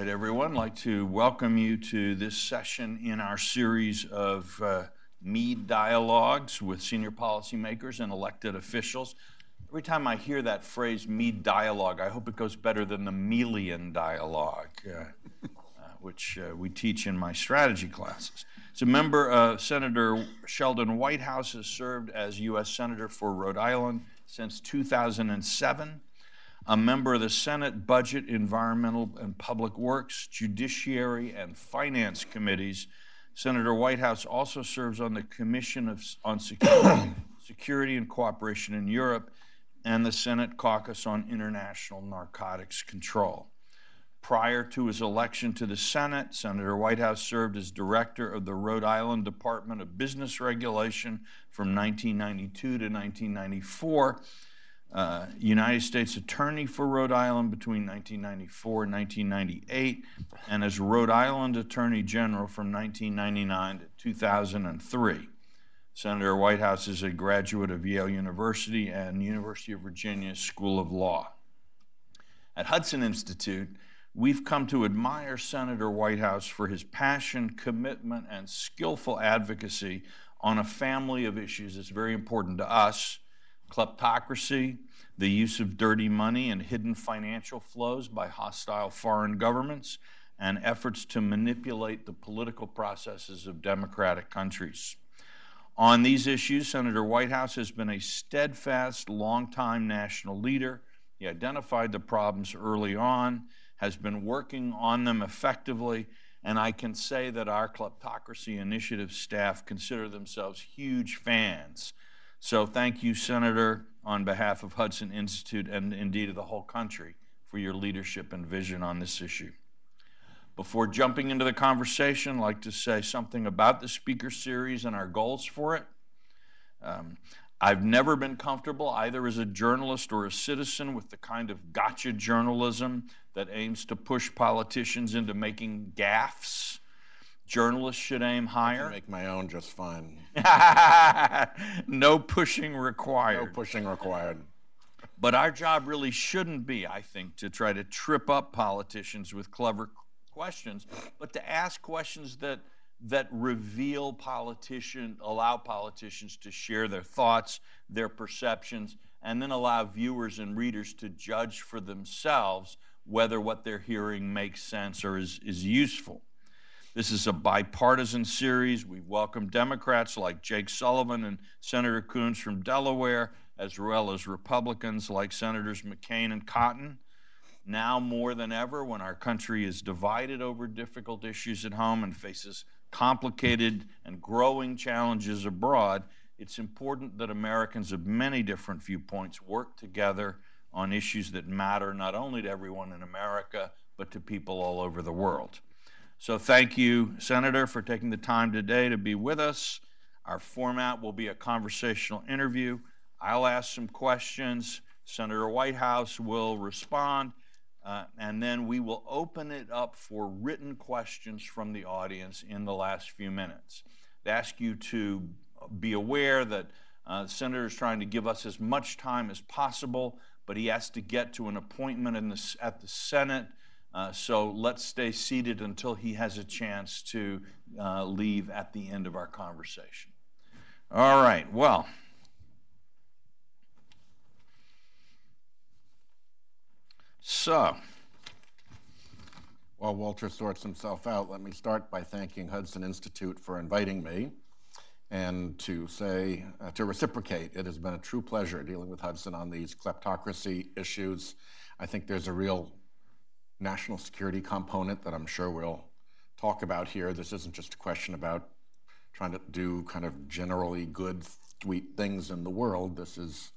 right, everyone. I'd like to welcome you to this session in our series of uh, Mead dialogues with senior policymakers and elected officials. Every time I hear that phrase, Mead dialogue, I hope it goes better than the Melian dialogue, uh, uh, which uh, we teach in my strategy classes. As a member, uh, Senator Sheldon Whitehouse has served as U.S. Senator for Rhode Island since 2007 a member of the Senate Budget, Environmental, and Public Works, Judiciary, and Finance Committees. Senator Whitehouse also serves on the Commission of, on Security, Security and Cooperation in Europe and the Senate Caucus on International Narcotics Control. Prior to his election to the Senate, Senator Whitehouse served as director of the Rhode Island Department of Business Regulation from 1992 to 1994 uh, United States Attorney for Rhode Island between 1994 and 1998, and as Rhode Island Attorney General from 1999 to 2003. Senator Whitehouse is a graduate of Yale University and University of Virginia School of Law. At Hudson Institute, we've come to admire Senator Whitehouse for his passion, commitment, and skillful advocacy on a family of issues that's very important to us kleptocracy, the use of dirty money and hidden financial flows by hostile foreign governments, and efforts to manipulate the political processes of democratic countries. On these issues, Senator Whitehouse has been a steadfast, longtime national leader. He identified the problems early on, has been working on them effectively, and I can say that our Kleptocracy Initiative staff consider themselves huge fans so thank you, Senator, on behalf of Hudson Institute and indeed of the whole country for your leadership and vision on this issue. Before jumping into the conversation, I'd like to say something about the speaker series and our goals for it. Um, I've never been comfortable, either as a journalist or a citizen, with the kind of gotcha journalism that aims to push politicians into making gaffes Journalists should aim higher. I make my own just fine. no pushing required. No pushing required. But our job really shouldn't be, I think, to try to trip up politicians with clever questions, but to ask questions that that reveal politician, allow politicians to share their thoughts, their perceptions, and then allow viewers and readers to judge for themselves whether what they're hearing makes sense or is, is useful. This is a bipartisan series. We welcome Democrats like Jake Sullivan and Senator Coons from Delaware, as well as Republicans like Senators McCain and Cotton. Now more than ever, when our country is divided over difficult issues at home and faces complicated and growing challenges abroad, it's important that Americans of many different viewpoints work together on issues that matter not only to everyone in America, but to people all over the world. So thank you, Senator, for taking the time today to be with us. Our format will be a conversational interview. I'll ask some questions. Senator Whitehouse will respond, uh, and then we will open it up for written questions from the audience in the last few minutes. I ask you to be aware that uh, the Senator is trying to give us as much time as possible, but he has to get to an appointment the, at the Senate uh, so let's stay seated until he has a chance to uh, leave at the end of our conversation. All right, well. So. While Walter sorts himself out, let me start by thanking Hudson Institute for inviting me and to say, uh, to reciprocate, it has been a true pleasure dealing with Hudson on these kleptocracy issues. I think there's a real national security component that I'm sure we'll talk about here. This isn't just a question about trying to do kind of generally good, sweet things in the world. This is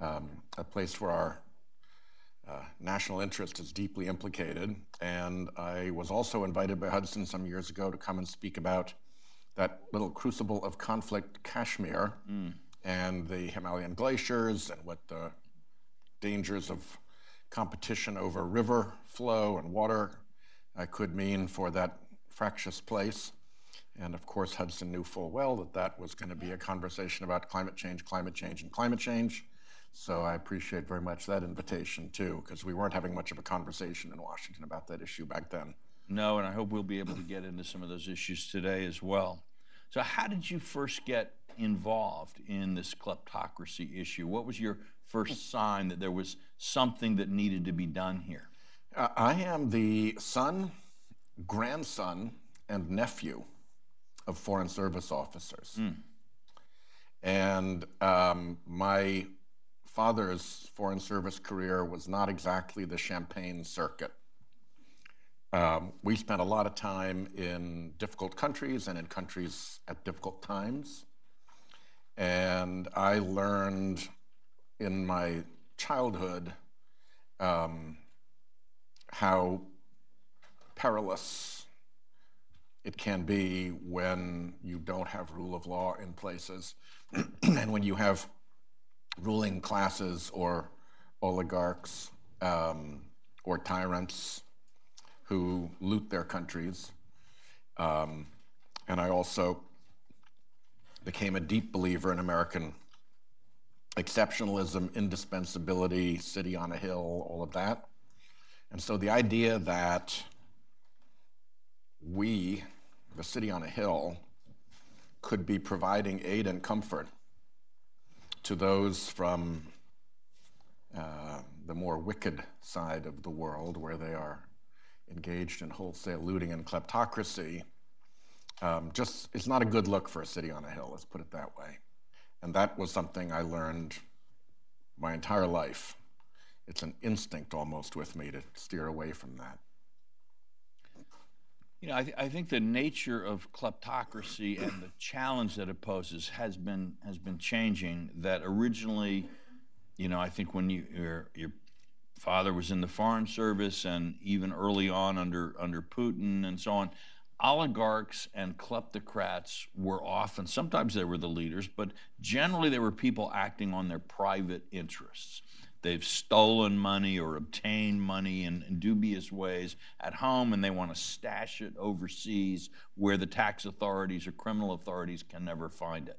um, a place where our uh, national interest is deeply implicated. And I was also invited by Hudson some years ago to come and speak about that little crucible of conflict, Kashmir, mm. and the Himalayan glaciers and what the dangers of competition over river flow and water uh, could mean for that fractious place. And of course, Hudson knew full well that that was going to be a conversation about climate change, climate change, and climate change. So I appreciate very much that invitation too, because we weren't having much of a conversation in Washington about that issue back then. No, and I hope we'll be able to get into some of those issues today as well. So, how did you first get involved in this kleptocracy issue? What was your first sign that there was something that needed to be done here? Uh, I am the son, grandson, and nephew of Foreign Service officers. And um, my father's Foreign Service career was not exactly the champagne circuit. Um, we spent a lot of time in difficult countries and in countries at difficult times. And I learned in my childhood um, how perilous it can be when you don't have rule of law in places and when you have ruling classes or oligarchs um, or tyrants who loot their countries. Um, and I also became a deep believer in American exceptionalism, indispensability, city on a hill, all of that. And so the idea that we, the city on a hill, could be providing aid and comfort to those from uh, the more wicked side of the world where they are engaged in wholesale looting and kleptocracy um, just it's not a good look for a city on a hill let's put it that way and that was something i learned my entire life it's an instinct almost with me to steer away from that You know, I, th- I think the nature of kleptocracy and the challenge that it poses has been has been changing. That originally, you know, I think when you your your father was in the foreign service and even early on under under Putin and so on, oligarchs and kleptocrats were often sometimes they were the leaders, but generally they were people acting on their private interests. They've stolen money or obtained money in, in, dubious ways at home, and they want to stash it overseas where the tax authorities or criminal authorities can never find it.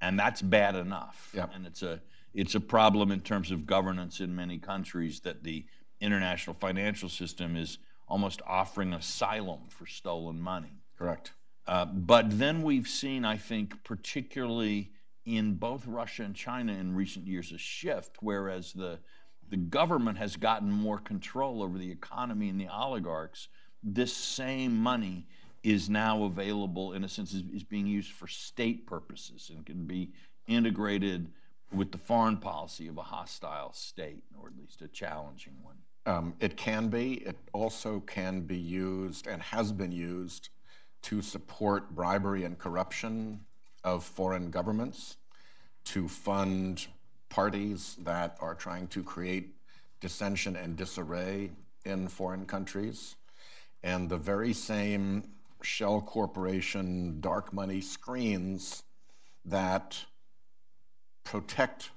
And that's bad enough. Yep. And it's a it's a problem in terms of governance in many countries that the international financial system is almost offering asylum for stolen money. correct Uh, but then we've seen, I think, particularly in both Russia and China in recent years, a shift, whereas the the government has gotten more control over the economy and the oligarchs. This same money is now available, in a sense, is, is being used for state purposes and can be integrated with the foreign policy of a hostile state, or at least a challenging one. Um, it can be. It also can be used and has been used to support bribery and corruption of foreign governments, to fund parties that are trying to create dissension and disarray in foreign countries. And the very same shell corporation dark money screens that protect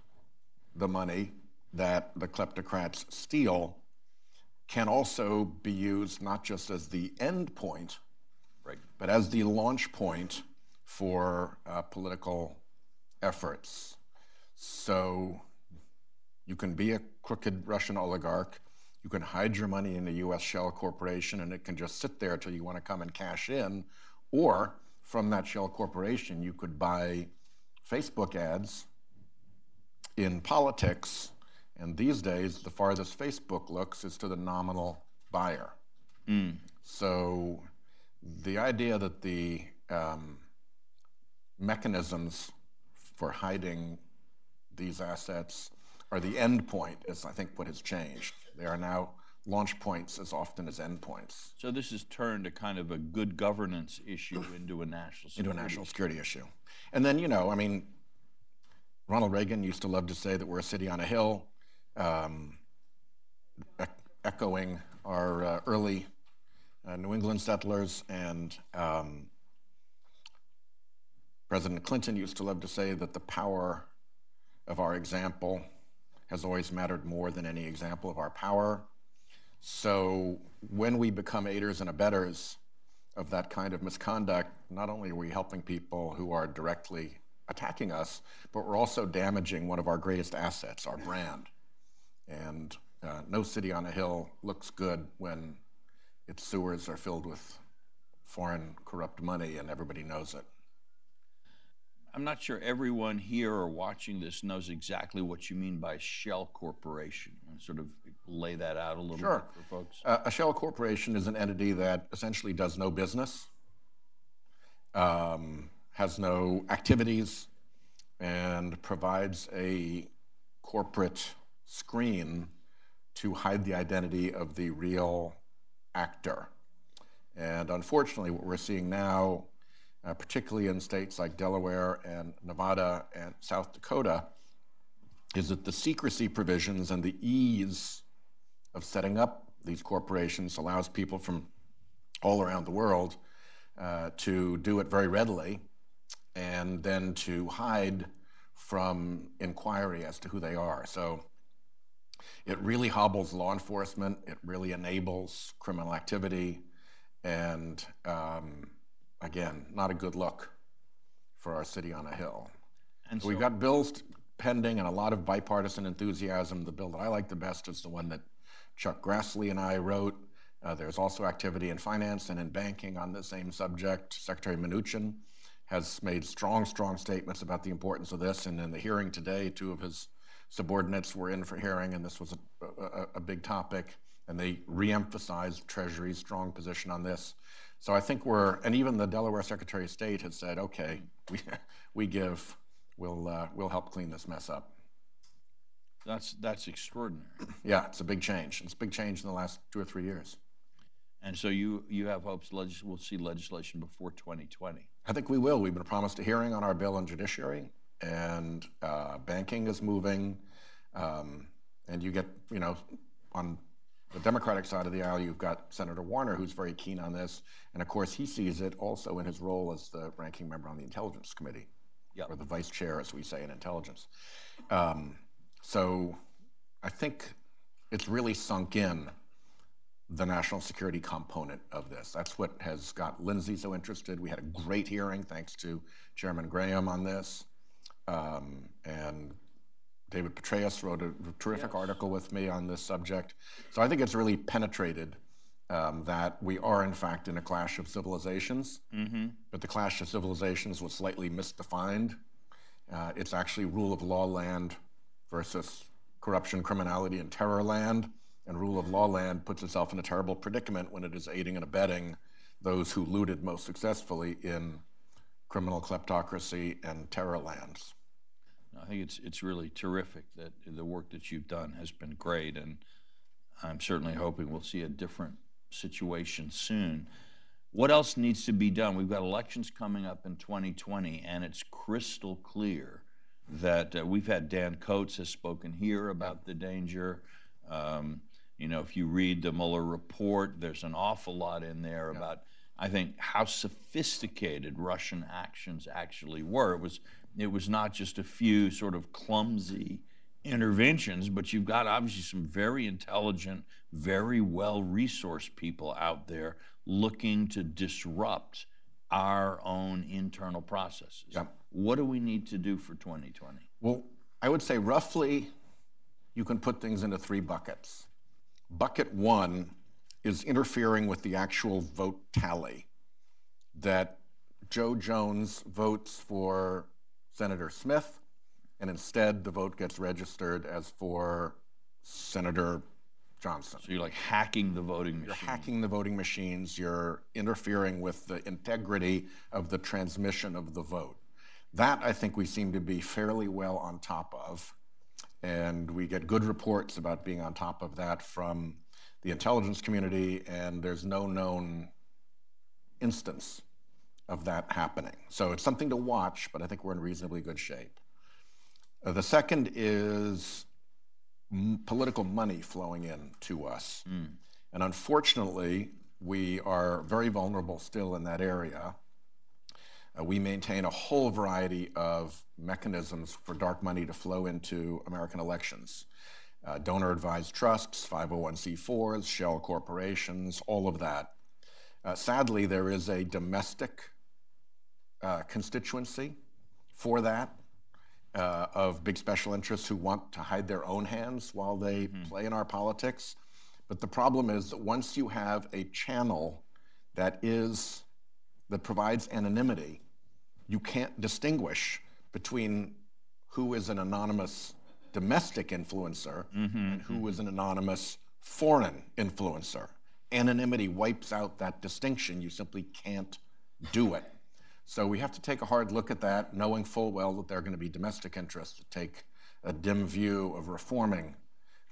the money that the kleptocrats steal can also be used not just as the end point, Right. but as the launch point for uh, political efforts. So you can be a crooked Russian oligarch, you can hide your money in a US shell corporation, and it can just sit there till you want to come and cash in. Or from that shell corporation, you could buy Facebook ads in politics. And these days, the farthest Facebook looks is to the nominal buyer. So the idea that the um, mechanisms for hiding these assets are the end point is, I think, what has changed. They are now launch points as often as end points So this has turned a kind of a good governance issue into a national into a national security issue. And then, you know, I mean, Ronald Reagan used to love to say that we're a city on a hill, um, ec- echoing our uh, early uh, New England settlers. And um, President Clinton used to love to say that the power of our example has always mattered more than any example of our power. So when we become aiders and abettors of that kind of misconduct, not only are we helping people who are directly attacking us, but we're also damaging one of our greatest assets, our brand. And uh, no city on a hill looks good when its sewers are filled with foreign corrupt money and everybody knows it. I'm not sure everyone here or watching this knows exactly what you mean by shell corporation. Sort of lay that out a little sure. bit for folks. Uh, a shell corporation is an entity that essentially does no business, um, has no activities, and provides a corporate screen to hide the identity of the real actor. And unfortunately, what we're seeing now, uh, particularly in states like Delaware and Nevada and South Dakota, is that the secrecy provisions and the ease of setting up these corporations allows people from all around the world uh, to do it very readily and then to hide from inquiry as to who they are. So it really hobbles law enforcement, it really enables criminal activity, and um, again, not a good look for our city on a hill. And so we've got bills pending and a lot of bipartisan enthusiasm. The bill that I like the best is the one that Chuck Grassley and I wrote. Uh, there's also activity in finance and in banking on the same subject. Secretary Mnuchin has made strong, strong statements about the importance of this. And in the hearing today, two of his subordinates were in for hearing, and this was a, a, a big topic. And they reemphasized Treasury's strong position on this. So I think we're, and even the Delaware Secretary of State has said, okay, we, we give, we'll, uh, we'll help clean this mess up. That's, that's extraordinary. Yeah, it's a big change. It's a big change in the last two or three years. And so you, you have hopes legis- we'll see legislation before 2020? I think we will. We've been promised a hearing on our bill on judiciary, and uh, banking is moving. Um, and you get, you know, on the Democratic side of the aisle, you've got Senator Warner, who's very keen on this. And of course, he sees it also in his role as the ranking member on the Intelligence Committee, yep. or the vice chair, as we say in intelligence. Um, so I think it's really sunk in the national security component of this. That's what has got Lindsey so interested. We had a great hearing, thanks to Chairman Graham on this. Um, and David Petraeus wrote a terrific yes. article with me on this subject. So I think it's really penetrated um, that we are, in fact, in a clash of civilizations. Mm-hmm. But the clash of civilizations was slightly misdefined. Uh, it's actually rule of law land versus corruption, criminality, and terror land. And rule of law land puts itself in a terrible predicament when it is aiding and abetting those who looted most successfully in criminal kleptocracy and terror lands. I think it's it's really terrific that the work that you've done has been great, and I'm certainly hoping we'll see a different situation soon. What else needs to be done? We've got elections coming up in 2020, and it's crystal clear that uh, we've had Dan Coats has spoken here about the danger. Um, you know, if you read the Mueller report, there's an awful lot in there yeah. about, I think, how sophisticated Russian actions actually were. It was, it was not just a few sort of clumsy interventions, but you've got obviously some very intelligent, very well resourced people out there looking to disrupt our own internal processes. Yeah. What do we need to do for 2020? Well, I would say roughly you can put things into three buckets. Bucket one is interfering with the actual vote tally. That Joe Jones votes for Senator Smith, and instead the vote gets registered as for Senator Johnson. So you're like hacking the voting machines. You're hacking the voting machines. You're interfering with the integrity of the transmission of the vote. That I think we seem to be fairly well on top of. And we get good reports about being on top of that from the intelligence community, and there's no known instance of that happening. So it's something to watch, but I think we're in reasonably good shape. Uh, the second is political money flowing in to us. Mm. And unfortunately, we are very vulnerable still in that area. Uh, we maintain a whole variety of mechanisms for dark money to flow into American elections. Uh, donor advised trusts, 501c4s, shell corporations, all of that. Uh, sadly, there is a domestic uh, constituency for that, uh, of big special interests who want to hide their own hands while they play in our politics. But the problem is that once you have a channel that is that provides anonymity, you can't distinguish between who is an anonymous domestic influencer and who is an anonymous foreign influencer. Anonymity wipes out that distinction. You simply can't do it. So we have to take a hard look at that, knowing full well that there are going to be domestic interests that take a dim view of reforming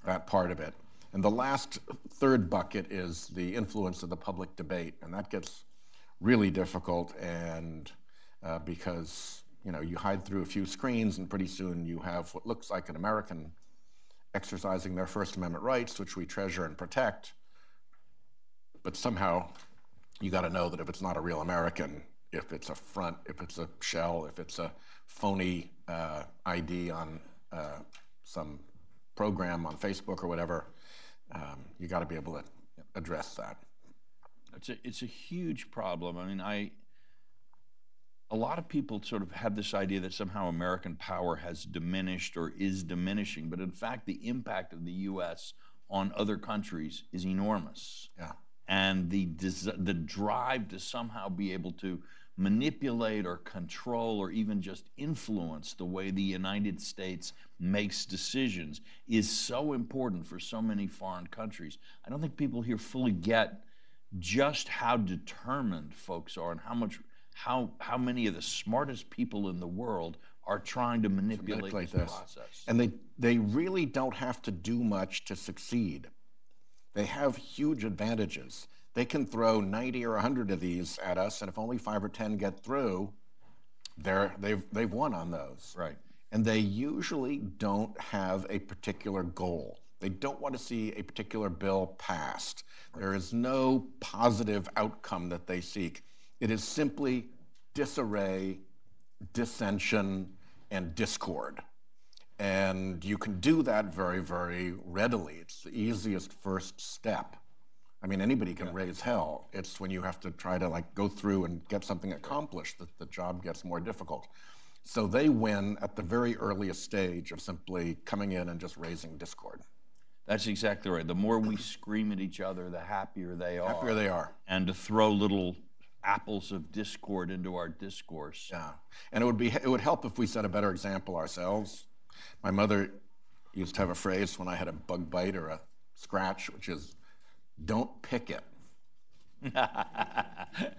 that part of it. And the last third bucket is the influence of the public debate, and that gets really difficult. And uh, because you know you hide through a few screens, and pretty soon you have what looks like an American exercising their First Amendment rights, which we treasure and protect. But somehow, you got to know that if it's not a real American, if it's a front, if it's a shell, if it's a phony uh, ID on uh, some program on Facebook or whatever, um, you got to be able to address that. It's a, it's a huge problem. I mean, I, a lot of people sort of have this idea that somehow American power has diminished or is diminishing, but in fact, the impact of the U.S. on other countries is enormous. Yeah. And the, the drive to somehow be able to manipulate or control or even just influence the way the United States makes decisions is so important for so many foreign countries. I don't think people here fully get just how determined folks are and how much how how many of the smartest people in the world are trying to manipulate, manipulate this, this. process. And they, they really don't have to do much to succeed. They have huge advantages. They can throw 90 or 100 of these at us, and if only five or 10 get through, they're, they've, they've won on those. Right. And they usually don't have a particular goal. They don't want to see a particular bill passed. There is no positive outcome that they seek. It is simply disarray, dissension, and discord. And you can do that very, very readily. It's the easiest first step. I mean, anybody can raise hell. It's when you have to try to like go through and get something accomplished that the job gets more difficult. So they win at the very earliest stage of simply coming in and just raising discord. That's exactly right. The more we scream at each other, the happier they are. Happier they are. And to throw little apples of discord into our discourse. Yeah, and it would be it would help if we set a better example ourselves. My mother used to have a phrase when I had a bug bite or a scratch, which is, "Don't pick it."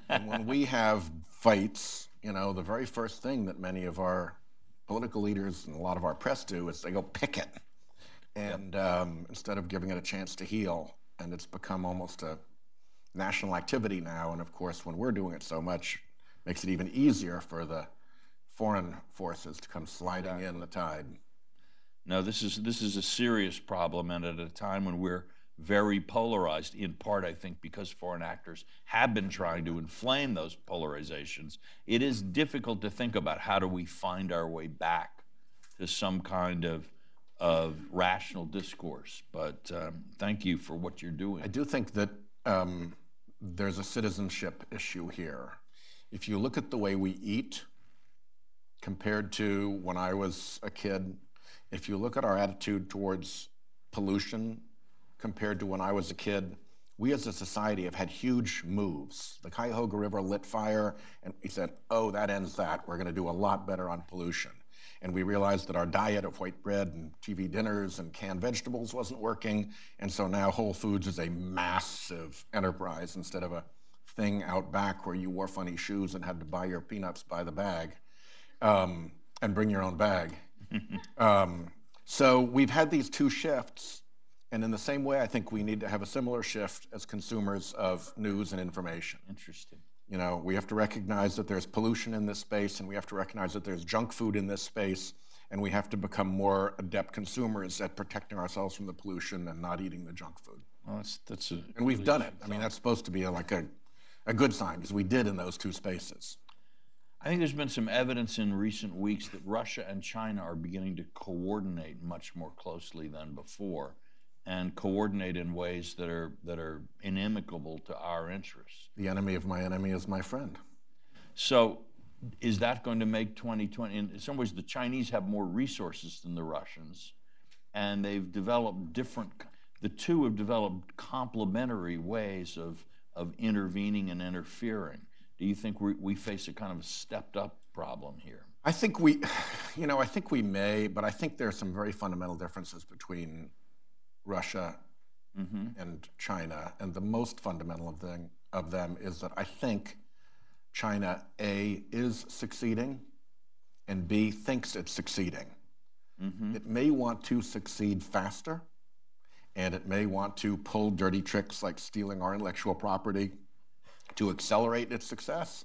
and when we have fights, you know, the very first thing that many of our political leaders and a lot of our press do is they go pick it, and um, instead of giving it a chance to heal, and it's become almost a national activity now. And of course, when we're doing it so much, makes it even easier for the foreign forces to come sliding in the tide. No, this is this is a serious problem, and at a time when we're very polarized, in part, I think, because foreign actors have been trying to inflame those polarizations, it is difficult to think about how do we find our way back to some kind of of rational discourse. But um, thank you for what you're doing. I do think that um, there's a citizenship issue here. If you look at the way we eat compared to when I was a kid, if you look at our attitude towards pollution compared to when I was a kid, we as a society have had huge moves. The Cuyahoga River lit fire, and we said, oh, that ends that. We're going to do a lot better on pollution. And we realized that our diet of white bread and TV dinners and canned vegetables wasn't working. And so now Whole Foods is a massive enterprise instead of a thing out back where you wore funny shoes and had to buy your peanuts by the bag um, and bring your own bag. um, so we've had these two shifts. And in the same way, I think we need to have a similar shift as consumers of news and information. Interesting. You know, we have to recognize that there's pollution in this space, and we have to recognize that there's junk food in this space, and we have to become more adept consumers at protecting ourselves from the pollution and not eating the junk food. Well, that's that's a And we've done it. I mean, that's supposed to be a, like a, a good sign because we did in those two spaces. I think there's been some evidence in recent weeks that Russia and China are beginning to coordinate much more closely than before and coordinate in ways that are that are inimical to our interests. The enemy of my enemy is my friend. So is that going to make 2020? In some ways, the Chinese have more resources than the Russians, and they've developed different. The two have developed complementary ways of of intervening and interfering. Do you think we, we face a kind of stepped up problem here? I think we, you know, I think we may, but I think there are some very fundamental differences between Russia mm-hmm. and China, and the most fundamental of them, of them is that I think China A is succeeding, and B thinks it's succeeding. Mm-hmm. It may want to succeed faster, and it may want to pull dirty tricks like stealing our intellectual property to accelerate its success.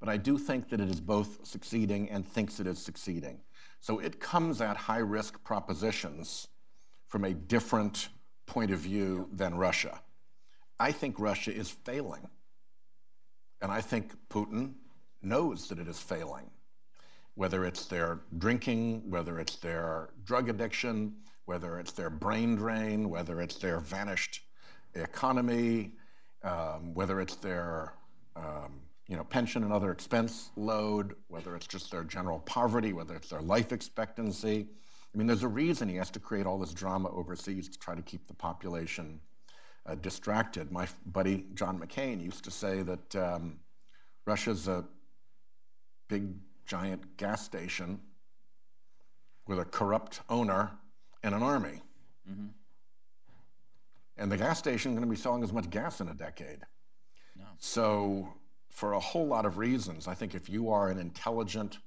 But I do think that it is both succeeding and thinks it is succeeding. So it comes at high risk propositions from a different point of view than Russia. I think Russia is failing. And I think Putin knows that it is failing. Whether it's their drinking, whether it's their drug addiction, whether it's their brain drain, whether it's their vanished economy, um, whether it's their um, you know, pension and other expense load, whether it's just their general poverty, whether it's their life expectancy. I mean, there's a reason he has to create all this drama overseas to try to keep the population uh, distracted. My buddy John McCain used to say that um, Russia's a big, giant gas station with a corrupt owner and an army. Mm-hmm. And the gas station is going to be selling as much gas in a decade. No. So, for a whole lot of reasons, I think if you are an intelligent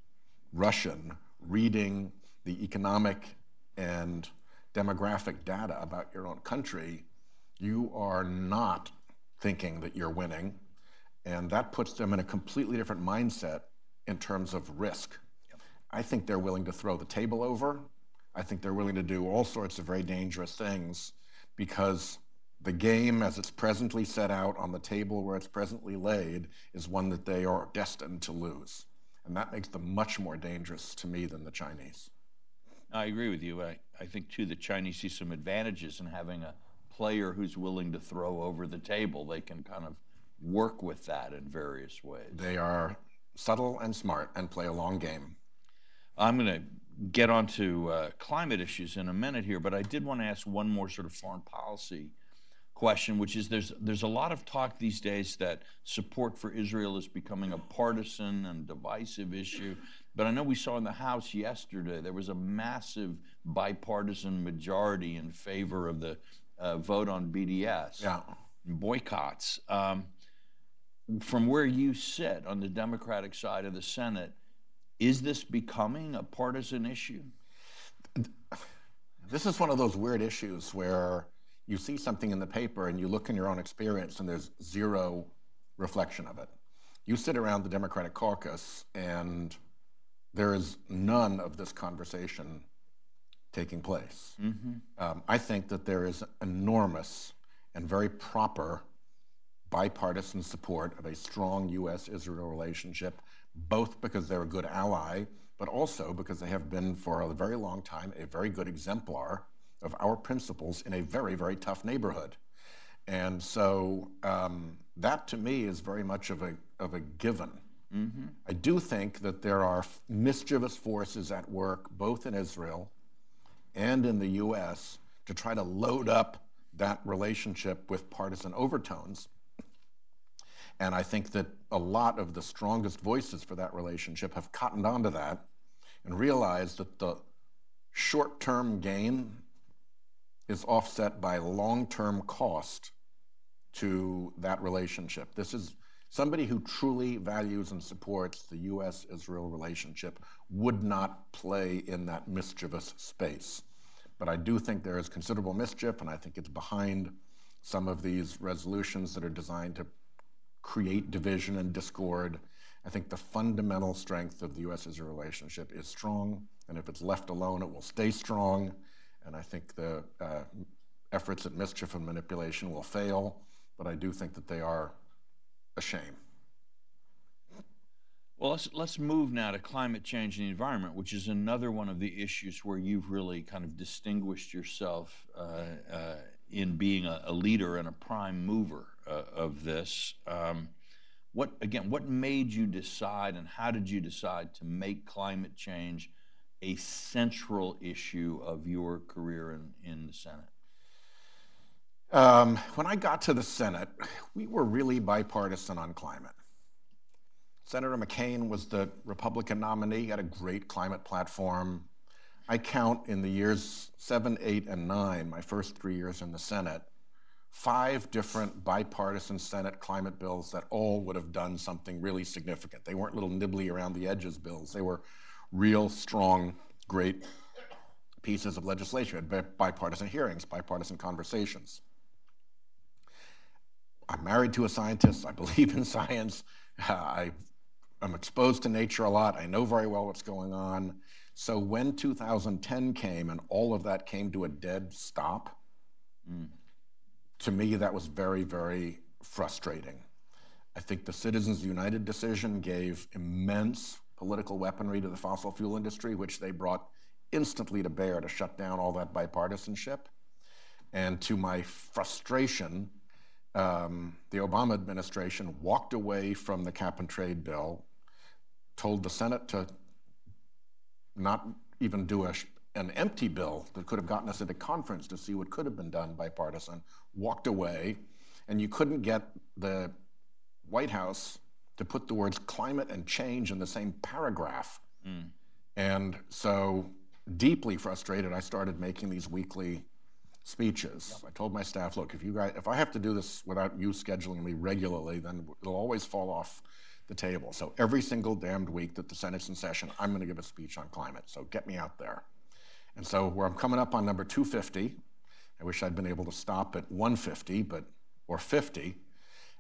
Russian reading the economic and demographic data about your own country, you are not thinking that you're winning. And that puts them in a completely different mindset in terms of risk. Yep. I think they're willing to throw the table over I think they're willing to do all sorts of very dangerous things because the game, as it's presently set out on the table where it's presently laid, is one that they are destined to lose. And that makes them much more dangerous to me than the Chinese. I agree with you. I, I think, too, the Chinese see some advantages in having a player who's willing to throw over the table. They can kind of work with that in various ways. They are subtle and smart and play a long game. I'm going to get onto uh, climate issues in a minute here, but I did want to ask one more sort of foreign policy question, which is there's there's a lot of talk these days that support for Israel is becoming a partisan and divisive issue. But I know we saw in the House yesterday there was a massive bipartisan majority in favor of the uh, vote on BDS yeah. boycotts. Um, from where you sit on the Democratic side of the Senate, is this becoming a partisan issue? This is one of those weird issues where you see something in the paper and you look in your own experience and there's zero reflection of it. You sit around the Democratic caucus and there is none of this conversation taking place. Mm-hmm. Um, I think that there is enormous and very proper bipartisan support of a strong U.S. Israel relationship both because they're a good ally, but also because they have been for a very long time a very good exemplar of our principles in a very, very tough neighborhood. And so um, that to me is very much of a, of a given. Mm-hmm. I do think that there are mischievous forces at work both in Israel and in the US to try to load up that relationship with partisan overtones. And I think that a lot of the strongest voices for that relationship have cottoned onto that and realized that the short term gain is offset by long term cost to that relationship. This is somebody who truly values and supports the US Israel relationship would not play in that mischievous space. But I do think there is considerable mischief, and I think it's behind some of these resolutions that are designed to create division and discord. I think the fundamental strength of the US Israel relationship is strong, and if it's left alone, it will stay strong. And I think the uh, efforts at mischief and manipulation will fail, but I do think that they are a shame. Well, let's, let's move now to climate change and the environment, which is another one of the issues where you've really kind of distinguished yourself uh, uh, in being a, a, leader and a prime mover uh, of this. Um, what again? What made you decide, and how did you decide to make climate change a central issue of your career in, in the Senate? Um, when I got to the Senate, we were really bipartisan on climate. Senator McCain was the Republican nominee, he had a great climate platform. I count in the years seven, eight, and nine, my first three years in the Senate, five different bipartisan Senate climate bills that all would have done something really significant. They weren't little nibbly around the edges bills, they were real, strong, great pieces of legislation, Had bipartisan hearings, bipartisan conversations. I'm married to a scientist. I believe in science. I am exposed to nature a lot. I know very well what's going on. So when 2010 came and all of that came to a dead stop, mm. to me, that was very, very frustrating. I think the Citizens United decision gave immense political weaponry to the fossil fuel industry, which they brought instantly to bear to shut down all that bipartisanship. And to my frustration, um, the Obama administration walked away from the cap and trade bill, told the Senate to not even do a, an empty bill that could have gotten us into conference to see what could have been done bipartisan, walked away, and you couldn't get the White House to put the words climate and change in the same paragraph. Mm. And so, deeply frustrated, I started making these weekly speeches. Yep. I told my staff, look, if you guys, if I have to do this without you scheduling me regularly, then it'll always fall off the table. So every single damned week that the Senate's in session, I'm going to give a speech on climate. So get me out there. And so where I'm coming up on number 250, I wish I'd been able to stop at 150, but or 50.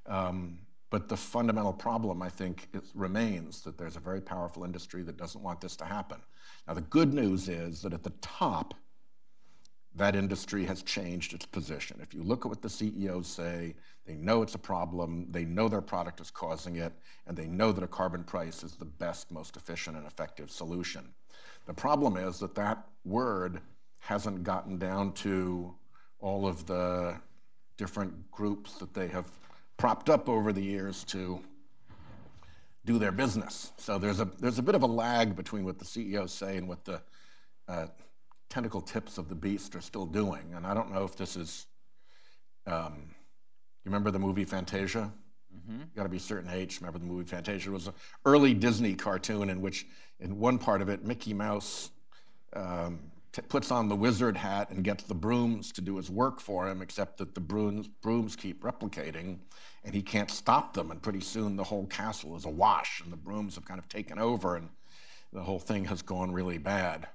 Um, but the fundamental problem, I think, remains that there's a very powerful industry that doesn't want this to happen. Now, the good news is that at the top, that industry has changed its position. If you look at what the CEOs say, they know it's a problem, they know their product is causing it, and they know that a carbon price is the best, most efficient, and effective solution. The problem is that that word hasn't gotten down to all of the different groups that they have propped up over the years to do their business. So there's a, there's a bit of a lag between what the CEOs say and what the uh, tentacle tips of the beast are still doing. And I don't know if this is, um, you remember the movie Fantasia? Mm-hmm. You got to be a certain age. Remember the movie Fantasia? It was an early Disney cartoon in which, in one part of it, Mickey Mouse um, t- puts on the wizard hat and gets the brooms to do his work for him, except that the brooms, brooms keep replicating and he can't stop them. And pretty soon the whole castle is awash and the brooms have kind of taken over and the whole thing has gone really bad.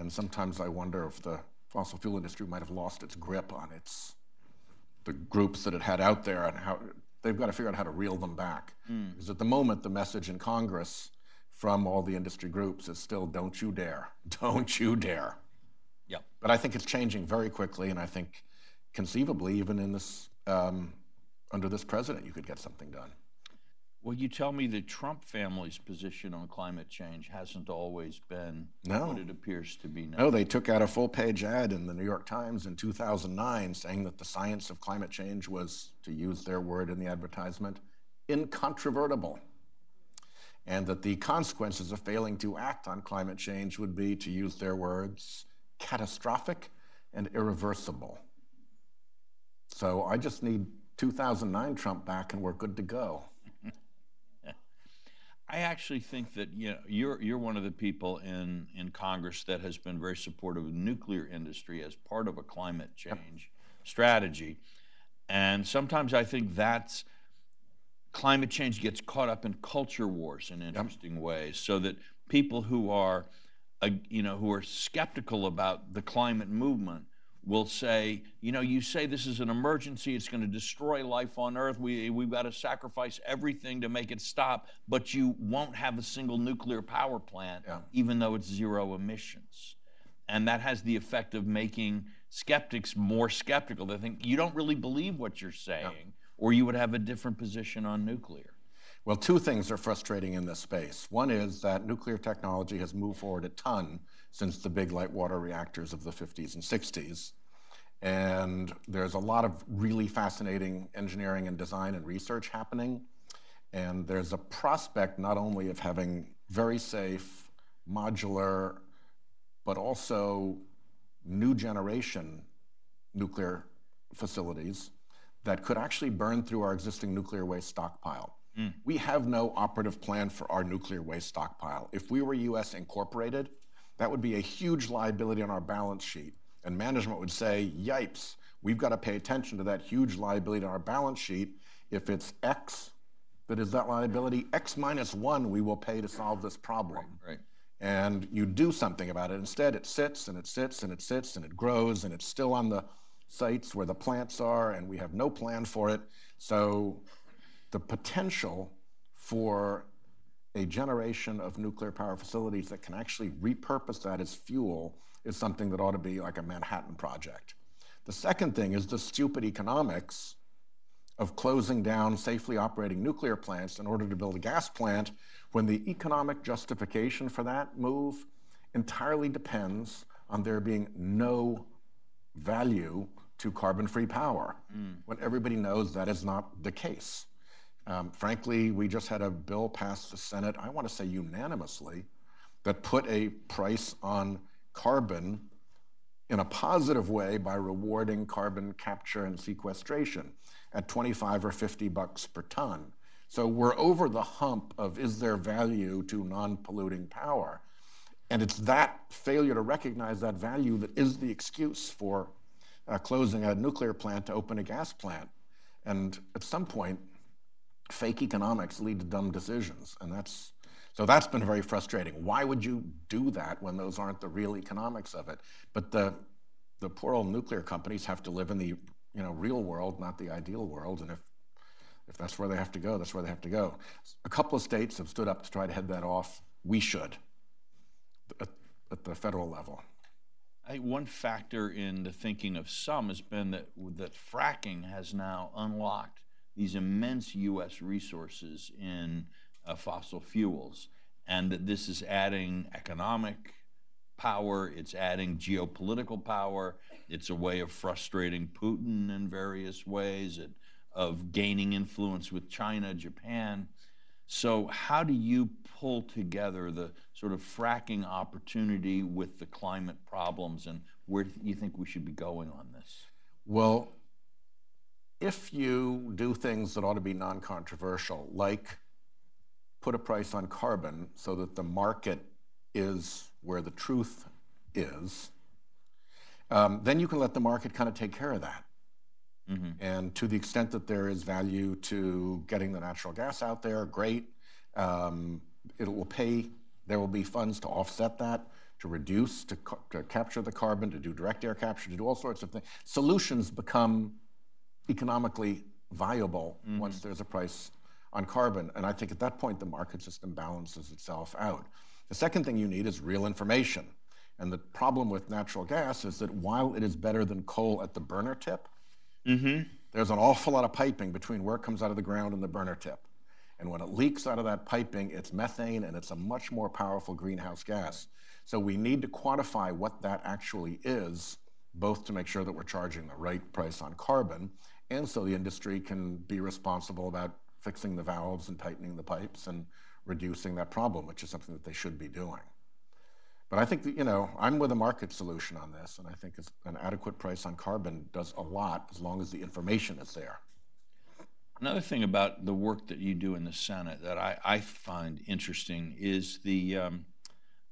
And sometimes I wonder if the fossil fuel industry might have lost its grip on its the groups that it had out there and how they've got to figure out how to reel them back. Mm. Because at the moment, the message in Congress from all the industry groups is still don't you dare, don't you dare. Yep. But I think it's changing very quickly, and I think conceivably, even in this um, under this president, you could get something done. Well, you tell me the Trump family's position on climate change hasn't always been no. what it appears to be now. No, they took out a full page ad in the New York Times in 2009 saying that the science of climate change was, to use their word in the advertisement, incontrovertible. And that the consequences of failing to act on climate change would be, to use their words, catastrophic and irreversible. So I just need 2009 Trump back and we're good to go. I actually think that you know you're you're one of the people in in Congress that has been very supportive of the nuclear industry as part of a climate change strategy, and sometimes I think that's climate change gets caught up in culture wars in interesting yep. ways, so that people who are uh, you know who are skeptical about the climate movement will say, you know, you say this is an emergency, it's going to destroy life on earth, we, we've got to sacrifice everything to make it stop, but you won't have a single nuclear power plant, yeah. even though it's zero emissions. And that has the effect of making skeptics more skeptical. They think you don't really believe what you're saying, yeah. or you would have a different position on nuclear. Well, two things are frustrating in this space. One is that nuclear technology has moved forward a ton since the big light water reactors of the 50s and 60s. And there's a lot of really fascinating engineering and design and research happening. And there's a prospect not only of having very safe, modular, but also new generation nuclear facilities that could actually burn through our existing nuclear waste stockpile. Mm. We have no operative plan for our nuclear waste stockpile. If we were US incorporated, that would be a huge liability on our balance sheet. And management would say, yipes, we've got to pay attention to that huge liability on our balance sheet. If it's X that is that liability, X minus one we will pay to solve this problem. Right, right. And you do something about it. Instead, it sits and it sits and it sits and it grows and it's still on the sites where the plants are, and we have no plan for it. So the potential for a generation of nuclear power facilities that can actually repurpose that as fuel is something that ought to be like a Manhattan project. The second thing is the stupid economics of closing down safely operating nuclear plants in order to build a gas plant when the economic justification for that move entirely depends on there being no value to carbon free power, mm. when everybody knows that is not the case. Um, frankly, we just had a bill pass the Senate, I want to say unanimously, that put a price on carbon in a positive way by rewarding carbon capture and sequestration at 25 or 50 bucks per ton. So we're over the hump of is there value to non polluting power? And it's that failure to recognize that value that is the excuse for uh, closing a nuclear plant to open a gas plant. And at some point, fake economics lead to dumb decisions. And that's so that's been very frustrating. Why would you do that when those aren't the real economics of it? But the the poor old nuclear companies have to live in the you know real world, not the ideal world. And if if that's where they have to go, that's where they have to go. A couple of states have stood up to try to head that off. We should at, at the federal level. I think one factor in the thinking of some has been that, that fracking has now unlocked these immense U.S. resources in uh, fossil fuels, and that this is adding economic power, it's adding geopolitical power, it's a way of frustrating Putin in various ways, it, of gaining influence with China, Japan. So, how do you pull together the sort of fracking opportunity with the climate problems, and where do you think we should be going on this? Well, if you do things that ought to be non controversial, like put a price on carbon so that the market is where the truth is, um, then you can let the market kind of take care of that. Mm-hmm. And to the extent that there is value to getting the natural gas out there, great. Um, it will pay, there will be funds to offset that, to reduce, to, to, capture the carbon, to do direct air capture, to do all sorts of things. Solutions become economically viable mm-hmm. once there's a price on carbon. And I think at that point, the market system balances itself out. The second thing you need is real information. And the problem with natural gas is that while it is better than coal at the burner tip, Mm-hmm. There's an awful lot of piping between where it comes out of the ground and the burner tip. And when it leaks out of that piping, it's methane and it's a much more powerful greenhouse gas. So we need to quantify what that actually is, both to make sure that we're charging the right price on carbon, and so the industry can be responsible about fixing the valves and tightening the pipes and reducing that problem, which is something that they should be doing. But I think that, you know, I'm with a market solution on this, and I think an adequate price on carbon does a lot as long as the information is there. Another thing about the work that you do in the Senate that I, I find interesting is the, um,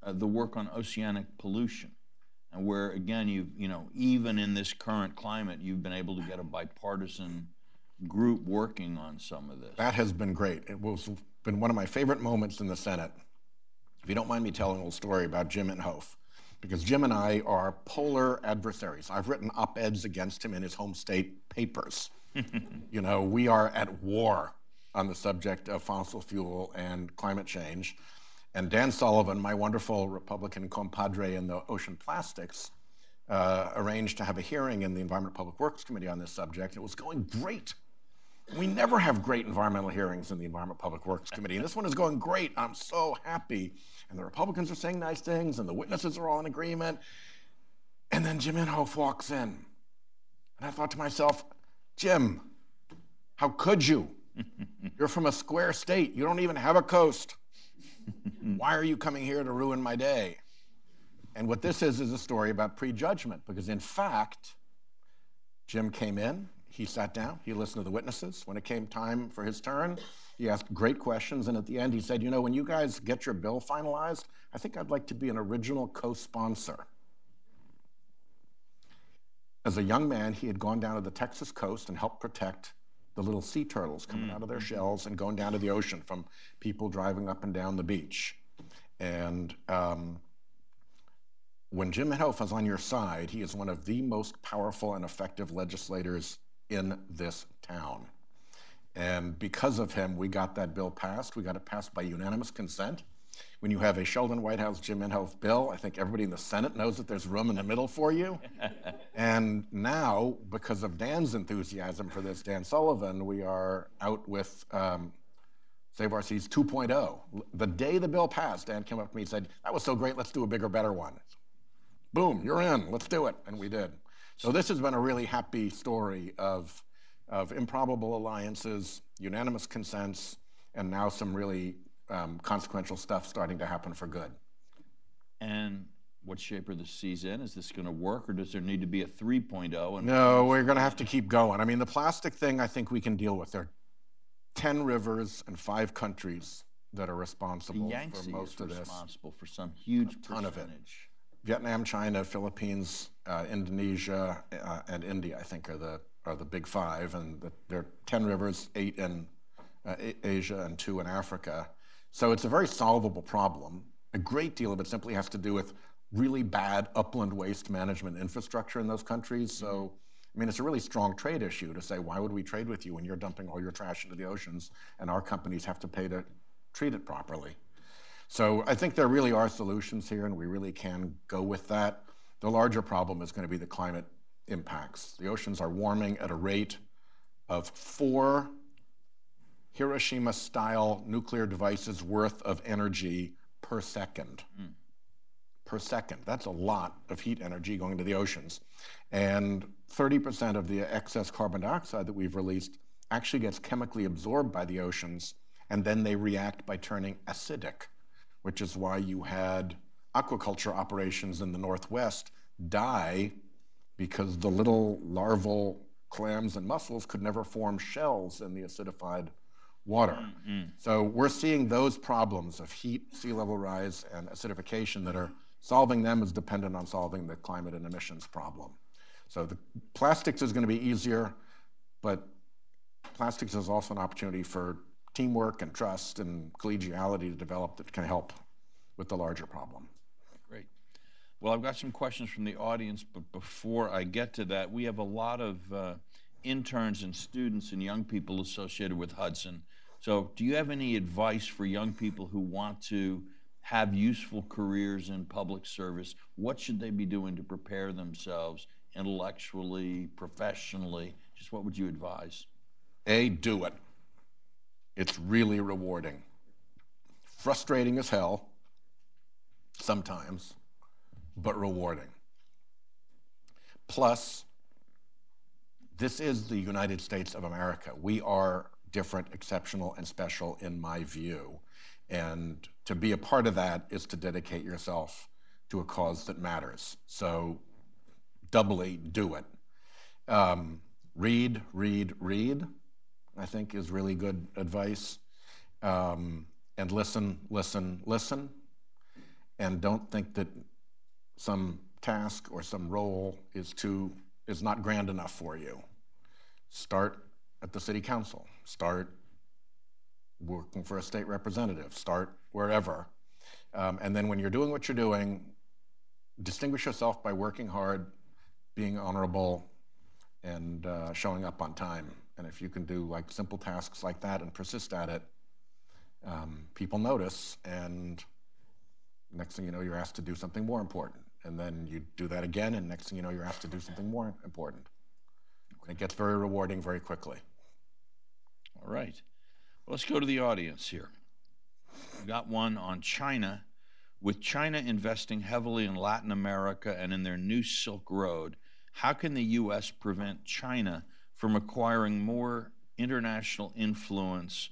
uh, the work on oceanic pollution. And where, again, you you know, even in this current climate, you've been able to get a bipartisan group working on some of this. That has been great. It was been one of my favorite moments in the Senate if you don't mind me telling a little story about Jim Inhofe, because Jim and I are polar adversaries. I've written op eds against him in his home state papers. you know, we are at war on the subject of fossil fuel and climate change. And Dan Sullivan, my wonderful Republican compadre in the ocean plastics, uh, arranged to have a hearing in the Environment Public Works Committee on this subject. It was going great. We never have great environmental hearings in the Environment Public Works Committee, and this one is going great. I'm so happy. And the Republicans are saying nice things, and the witnesses are all in agreement. And then Jim Inhofe walks in. And I thought to myself, Jim, how could you? You're from a square state. You don't even have a coast. Why are you coming here to ruin my day? And what this is is a story about prejudgment, because in fact, Jim came in, he sat down, he listened to the witnesses. When it came time for his turn, he asked great questions, and at the end, he said, You know, when you guys get your bill finalized, I think I'd like to be an original co sponsor. As a young man, he had gone down to the Texas coast and helped protect the little sea turtles coming mm. out of their shells and going down to the ocean from people driving up and down the beach. And um, when Jim Inhofe is on your side, he is one of the most powerful and effective legislators in this town. And because of him, we got that bill passed. We got it passed by unanimous consent. When you have a Sheldon Whitehouse, Jim Inhofe bill, I think everybody in the Senate knows that there's room in the middle for you. and now, because of Dan's enthusiasm for this, Dan Sullivan, we are out with um, Save Our Seas 2.0. The day the bill passed, Dan came up to me and said, That was so great, let's do a bigger, better one. Boom, you're in, let's do it. And we did. So this has been a really happy story of, of improbable alliances, unanimous consents, and now some really um, consequential stuff starting to happen for good. And what shape are the seas in? Is this going to work, or does there need to be a 3.0? No, we're going to have to keep going. I mean, the plastic thing I think we can deal with. There are 10 rivers and five countries that are responsible for most of this. responsible for some huge ton percentage. of it. Vietnam, China, Philippines, uh, Indonesia, uh, and India, I think, are the are the big five, and the, there are ten rivers, eight in uh, Asia and two in Africa. So it's a very solvable problem. A great deal of it simply has to do with really bad upland waste management infrastructure in those countries. So, mm-hmm. I mean, it's a really strong trade issue to say, why would we trade with you when you're dumping all your trash into the oceans and our companies have to pay to treat it properly? So I think there really are solutions here, and we really can go with that. The larger problem is going to be the climate impacts. The oceans are warming at a rate of four Hiroshima style nuclear devices worth of energy per second. Mm. Per second. That's a lot of heat energy going into the oceans. And 30% of the excess carbon dioxide that we've released actually gets chemically absorbed by the oceans, and then they react by turning acidic which is why you had aquaculture operations in the Northwest die because the little larval clams and mussels could never form shells in the acidified water. Mm-hmm. So we're seeing those problems of heat, sea level rise, and acidification that are solving them is dependent on solving the climate and emissions problem. So the plastics is going to be easier, but plastics is also an opportunity for teamwork and trust and collegiality to develop that can help with the larger problem. Great. Well, I've got some questions from the audience, but before I get to that, we have a lot of uh, interns and students and young people associated with Hudson. So, do you have any advice for young people who want to have useful careers in public service? What should they be doing to prepare themselves intellectually, professionally? Just what would you advise? A, do it. It's really rewarding. Frustrating as hell sometimes, but rewarding. Plus, this is the United States of America. We are different, exceptional, and special in my view. And to be a part of that is to dedicate yourself to a cause that matters. So, doubly do it. Um, read, read, read. I think is really good advice. Um, and listen, listen, listen. And don't think that some task or some role is too is not grand enough for you. Start at the city council. Start working for a state representative. Start wherever. Um, and then when you're doing what you're doing, distinguish yourself by working hard, being honorable, and uh, showing up on time. And if you can do like simple tasks like that and persist at it, um, people notice. And next thing you know, you're asked to do something more important. And then you do that again, and next thing you know, you're asked to do something more important. it gets very rewarding very quickly. All right. Well, let's go to the audience here. We got one on China. With China investing heavily in Latin America and in their new Silk Road, how can the U.S. prevent China from acquiring more international influence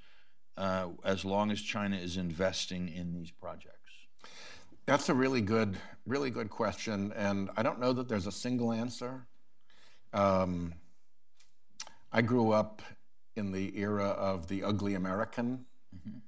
uh, as long as China is investing in these projects? That's a really good, really good question, and I don't know that there's a single answer. Um, I grew up in the era of the ugly American. Mm-hmm.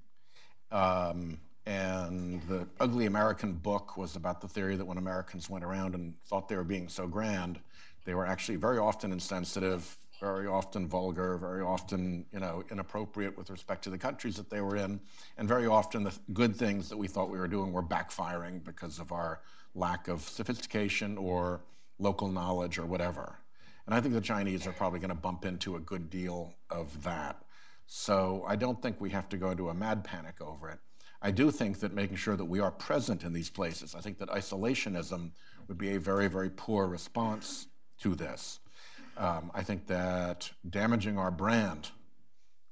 Um, and the Ugly American book was about the theory that when Americans went around and thought they were being so grand, they were actually very often insensitive, very often vulgar, very often, you know, inappropriate with respect to the countries that they were in, and very often the good things that we thought we were doing were backfiring because of our lack of sophistication or local knowledge or whatever. And I think the Chinese are probably going to bump into a good deal of that. So I don't think we have to go into a mad panic over it. I do think that making sure that we are present in these places, I think that isolationism would be a very, very poor response to this. Um, I think that damaging our brand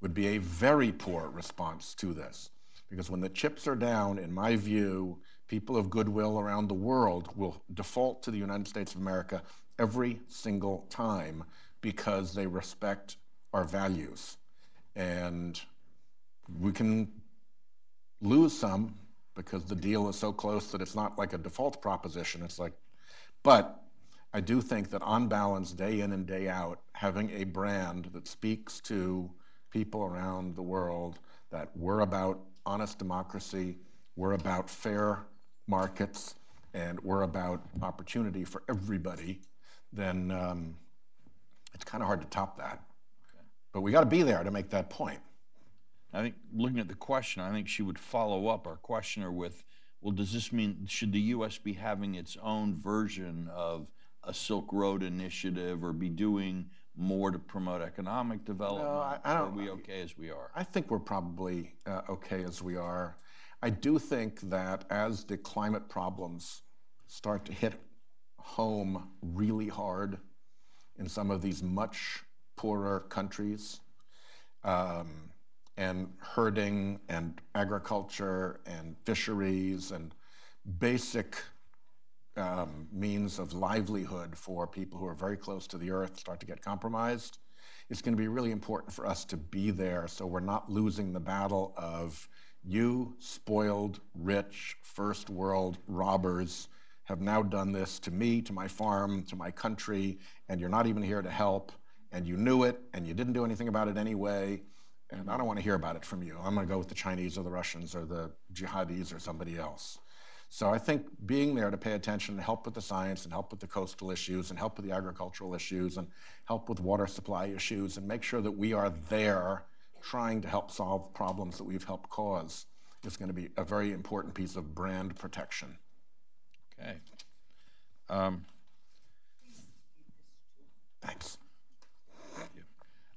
would be a very poor response to this. Because when the chips are down, in my view, people of goodwill around the world will default to the United States of America every single time because they respect our values. And we can lose some because the deal is so close that it's not like a default proposition. It's like, but I do think that on balance, day in and day out, having a brand that speaks to people around the world that we're about honest democracy, we're about fair markets, and we're about opportunity for everybody, then um, it's kind of hard to top that. Okay. But we got to be there to make that point. I think looking at the question, I think she would follow up our questioner with, well, does this mean should the U.S. be having its own version of a Silk Road initiative or be doing more to promote economic development? No, I, I don't. Are we okay as we are? I think we're probably uh, okay as we are. I do think that as the climate problems start to hit home really hard in some of these much poorer countries, um, and herding and agriculture and fisheries and basic um, means of livelihood for people who are very close to the earth start to get compromised, it's going to be really important for us to be there so we're not losing the battle of you, spoiled, rich, first world robbers, have now done this to me, to my farm, to my country, and you're not even here to help, and you knew it, and you didn't do anything about it anyway and I don't want to hear about it from you. I'm going to go with the Chinese or the Russians or the jihadis or somebody else. So I think being there to pay attention and help with the science and help with the coastal issues and help with the agricultural issues and help with water supply issues and make sure that we are there trying to help solve problems that we've helped cause is going to be a very important piece of brand protection. Okay. Um, Thanks. Thank.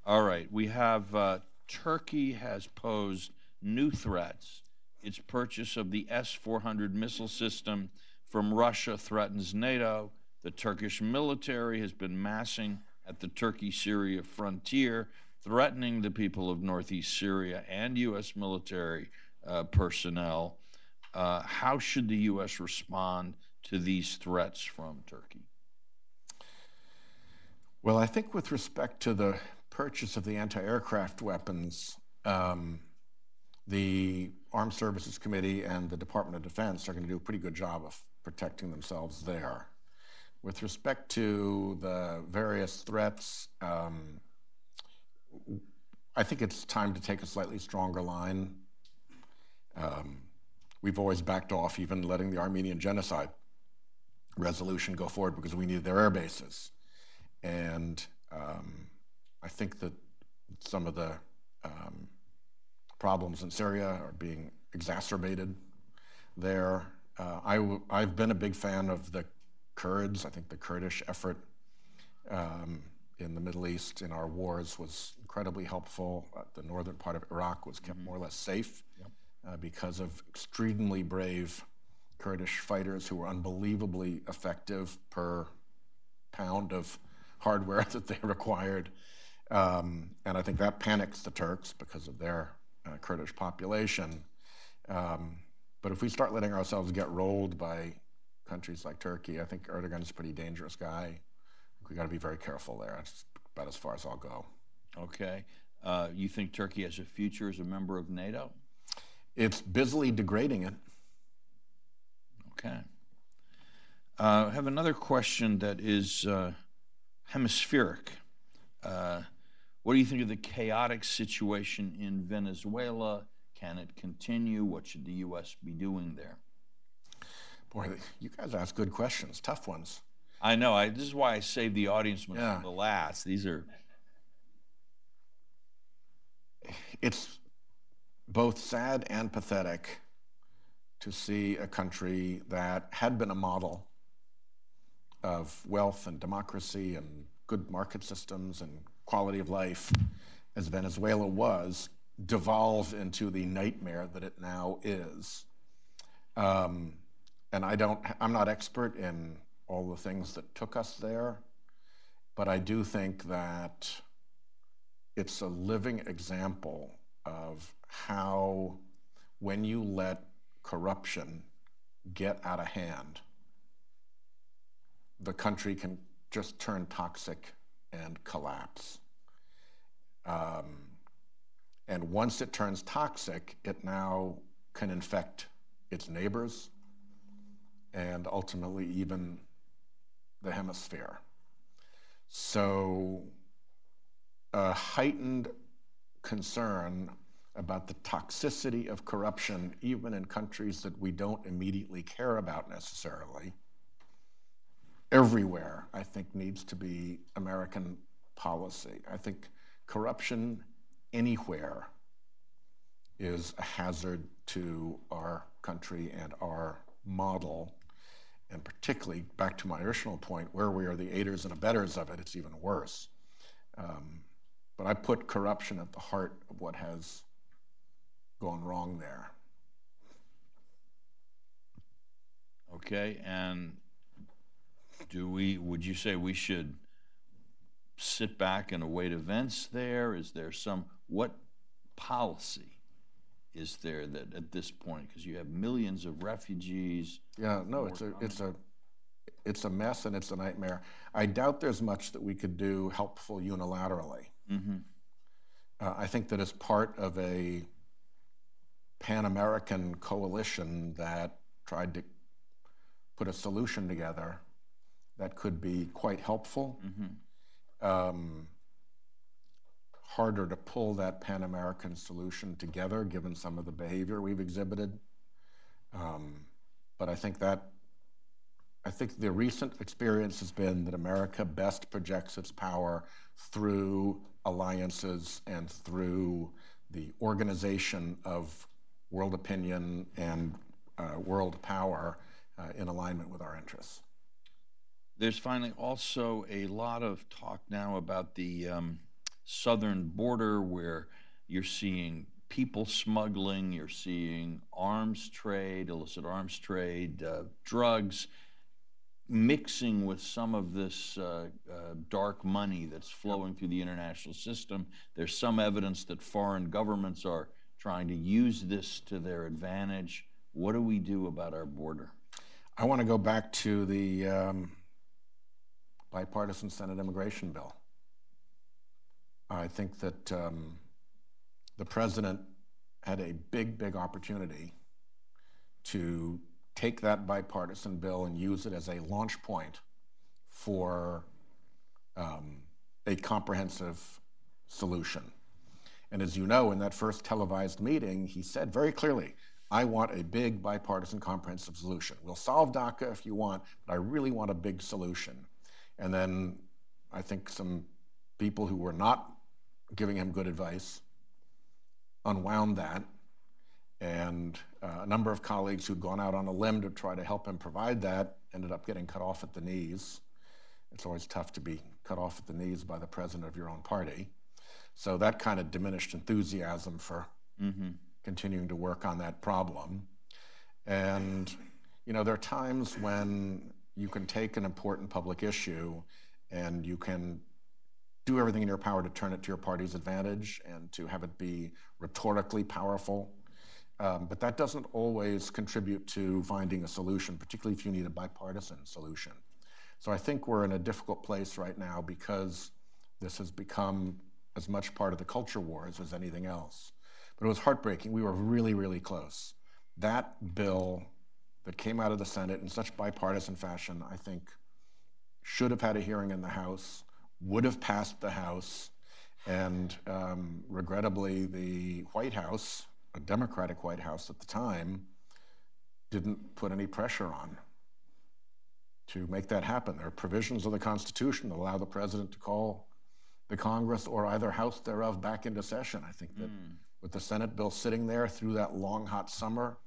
All right, we have uh, Turkey has posed new threats. Its purchase of the S 400 missile system from Russia threatens NATO. The Turkish military has been massing at the Turkey Syria frontier, threatening the people of northeast Syria and U.S. military uh, personnel. Uh, how should the U.S. respond to these threats from Turkey? Well, I think with respect to the purchase of the anti-aircraft weapons, um, the Armed Services Committee and the Department of Defense are going to do a pretty good job of protecting themselves there. With respect to the various threats, um, I think it's time to take a slightly stronger line. Um, we've always backed off even letting the Armenian genocide resolution go forward because we needed their air bases. And um, I think that some of the um, problems in Syria are being exacerbated there. Uh, I w- I've been a big fan of the Kurds. I think the Kurdish effort um, in the Middle East in our wars was incredibly helpful. Uh, the northern part of Iraq was kept mm-hmm. more or less safe yep. uh, because of extremely brave Kurdish fighters who were unbelievably effective per pound of hardware that they required. Um, and I think that panics the Turks because of their uh, Kurdish population. Um, but if we start letting ourselves get rolled by countries like Turkey, I think Erdogan's a pretty dangerous guy. We've got to be very careful there. That's about as far as I'll go. Okay. Uh, you think Turkey has a future as a member of NATO? It's busily degrading it. Okay. Uh, I have another question that is uh, hemispheric. What do you think of the chaotic situation in Venezuela? Can it continue? What should the U.S. be doing there? Boy, you guys ask good questions, tough ones. I know. I, this is why I saved the audience ones Yeah. the last. These are It's both sad and pathetic to see a country that had been a model of wealth and democracy and good market systems and quality of life, as Venezuela was, devolve into the nightmare that it now is. Um, and I don't, I'm not expert in all the things that took us there, but I do think that it's a living example of how, when you let corruption get out of hand, the country can just turn toxic and collapse. Um, and once it turns toxic, it now can infect its neighbors and ultimately even the hemisphere. So, a heightened concern about the toxicity of corruption, even in countries that we don't immediately care about necessarily, everywhere, I think, needs to be American policy. I think corruption anywhere is a hazard to our country and our model. And particularly, back to my original point, where we are the aiders and abettors of it, it's even worse. Um, but I put corruption at the heart of what has gone wrong there. okay. And do we? Would you say we should sit back and await events there? Is there some what policy is there that at this point? Because you have millions of refugees. Yeah, no, it's a, it's a, it's a mess and it's a nightmare. I doubt there's much that we could do helpful unilaterally. Uh, I think that as part of a Pan American coalition that tried to put a solution together that could be quite helpful. Um, harder to pull that Pan American solution together given some of the behavior we've exhibited. Um, but I think that I think the recent experience has been that America best projects its power through alliances and through the organization of world opinion and uh, world power uh, in alignment with our interests. There's finally also a lot of talk now about the um, southern border where you're seeing people smuggling, you're seeing arms trade, illicit arms trade, uh, drugs mixing with some of this uh, uh, dark money that's flowing through the international system. There's some evidence that foreign governments are trying to use this to their advantage. What do we do about our border? I want to go back to the um, bipartisan Senate immigration bill. I think that um, the president had a big, big opportunity to take that bipartisan bill and use it as a launch point for um, a comprehensive solution. And as you know, in that first televised meeting, he said very clearly, I want a big bipartisan comprehensive solution. We'll solve DACA if you want, but I really want a big solution. And then I think some people who were not giving him good advice unwound that. And uh, a number of colleagues who'd gone out on a limb to try to help him provide that ended up getting cut off at the knees. It's always tough to be cut off at the knees by the president of your own party. So that kind of diminished enthusiasm for continuing to work on that problem. And, you know, there are times when you can take an important public issue and you can do everything in your power to turn it to your party's advantage and to have it be rhetorically powerful. Um, but that doesn't always contribute to finding a solution, particularly if you need a bipartisan solution. So I think we're in a difficult place right now because this has become as much part of the culture wars as anything else. But it was heartbreaking. We were really, really close. That bill that came out of the Senate in such bipartisan fashion, I think, should have had a hearing in the House, would have passed the House, and um, regrettably, the White House, a Democratic White House at the time, didn't put any pressure on to make that happen. There are provisions of the Constitution that allow the president to call the Congress or either house thereof back into session. I think that with the Senate bill sitting there through that long, hot summer,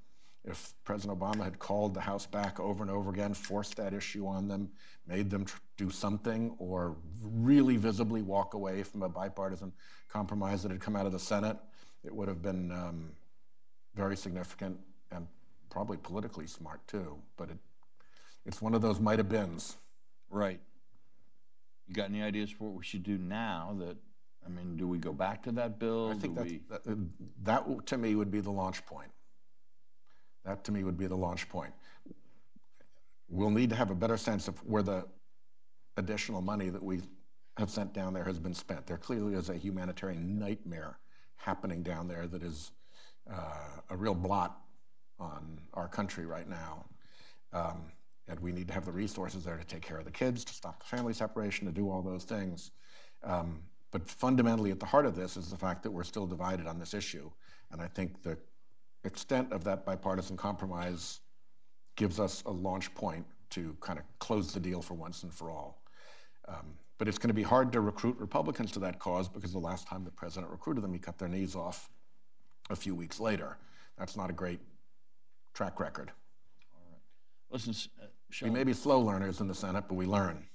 if President Obama had called the House back over and over again, forced that issue on them, made them tr- do something, or really visibly walk away from a bipartisan compromise that had come out of the Senate, it would have been um, very significant and probably politically smart too. But it, it's one of those might have beens. Right. You got any ideas for what we should do now that, I mean, do we go back to that bill? I think we- that, uh, that to me would be the launch point. That to me would be the launch point. We'll need to have a better sense of where the additional money that we have sent down there has been spent. There clearly is a humanitarian nightmare happening down there that is uh, a real blot on our country right now. Um, and we need to have the resources there to take care of the kids, to stop the family separation, to do all those things. Um, but fundamentally, at the heart of this is the fact that we're still divided on this issue. And I think the extent of that bipartisan compromise gives us a launch point to kind of close the deal for once and for all. Um, but it's going to be hard to recruit Republicans to that cause because the last time the president recruited them, he cut their knees off a few weeks later. That's not a great track record. All right. Listen, uh, We may be slow learners in the Senate, but we learn.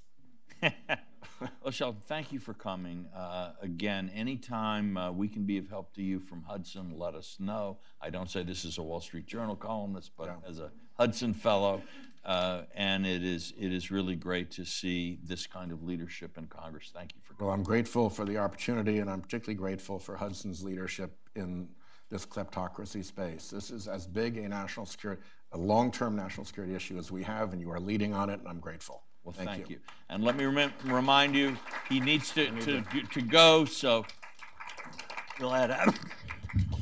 well, Sheldon, thank you for coming. Uh, Again, anytime uh, we can be of help to you from Hudson, let us know. I don't say this is a Wall Street Journal columnist, but as a Hudson fellow. Uh, And it is, it is really great to see this kind of leadership in Congress. Thank you for coming. Well, I'm grateful for the opportunity, and I'm particularly grateful for Hudson's leadership in this kleptocracy space. This is as big a national security, a long-term national security issue as we have, and you are leading on it, and I'm grateful. Well, thank you. And let me remem- remind you, he needs to, to, to go, so we'll add,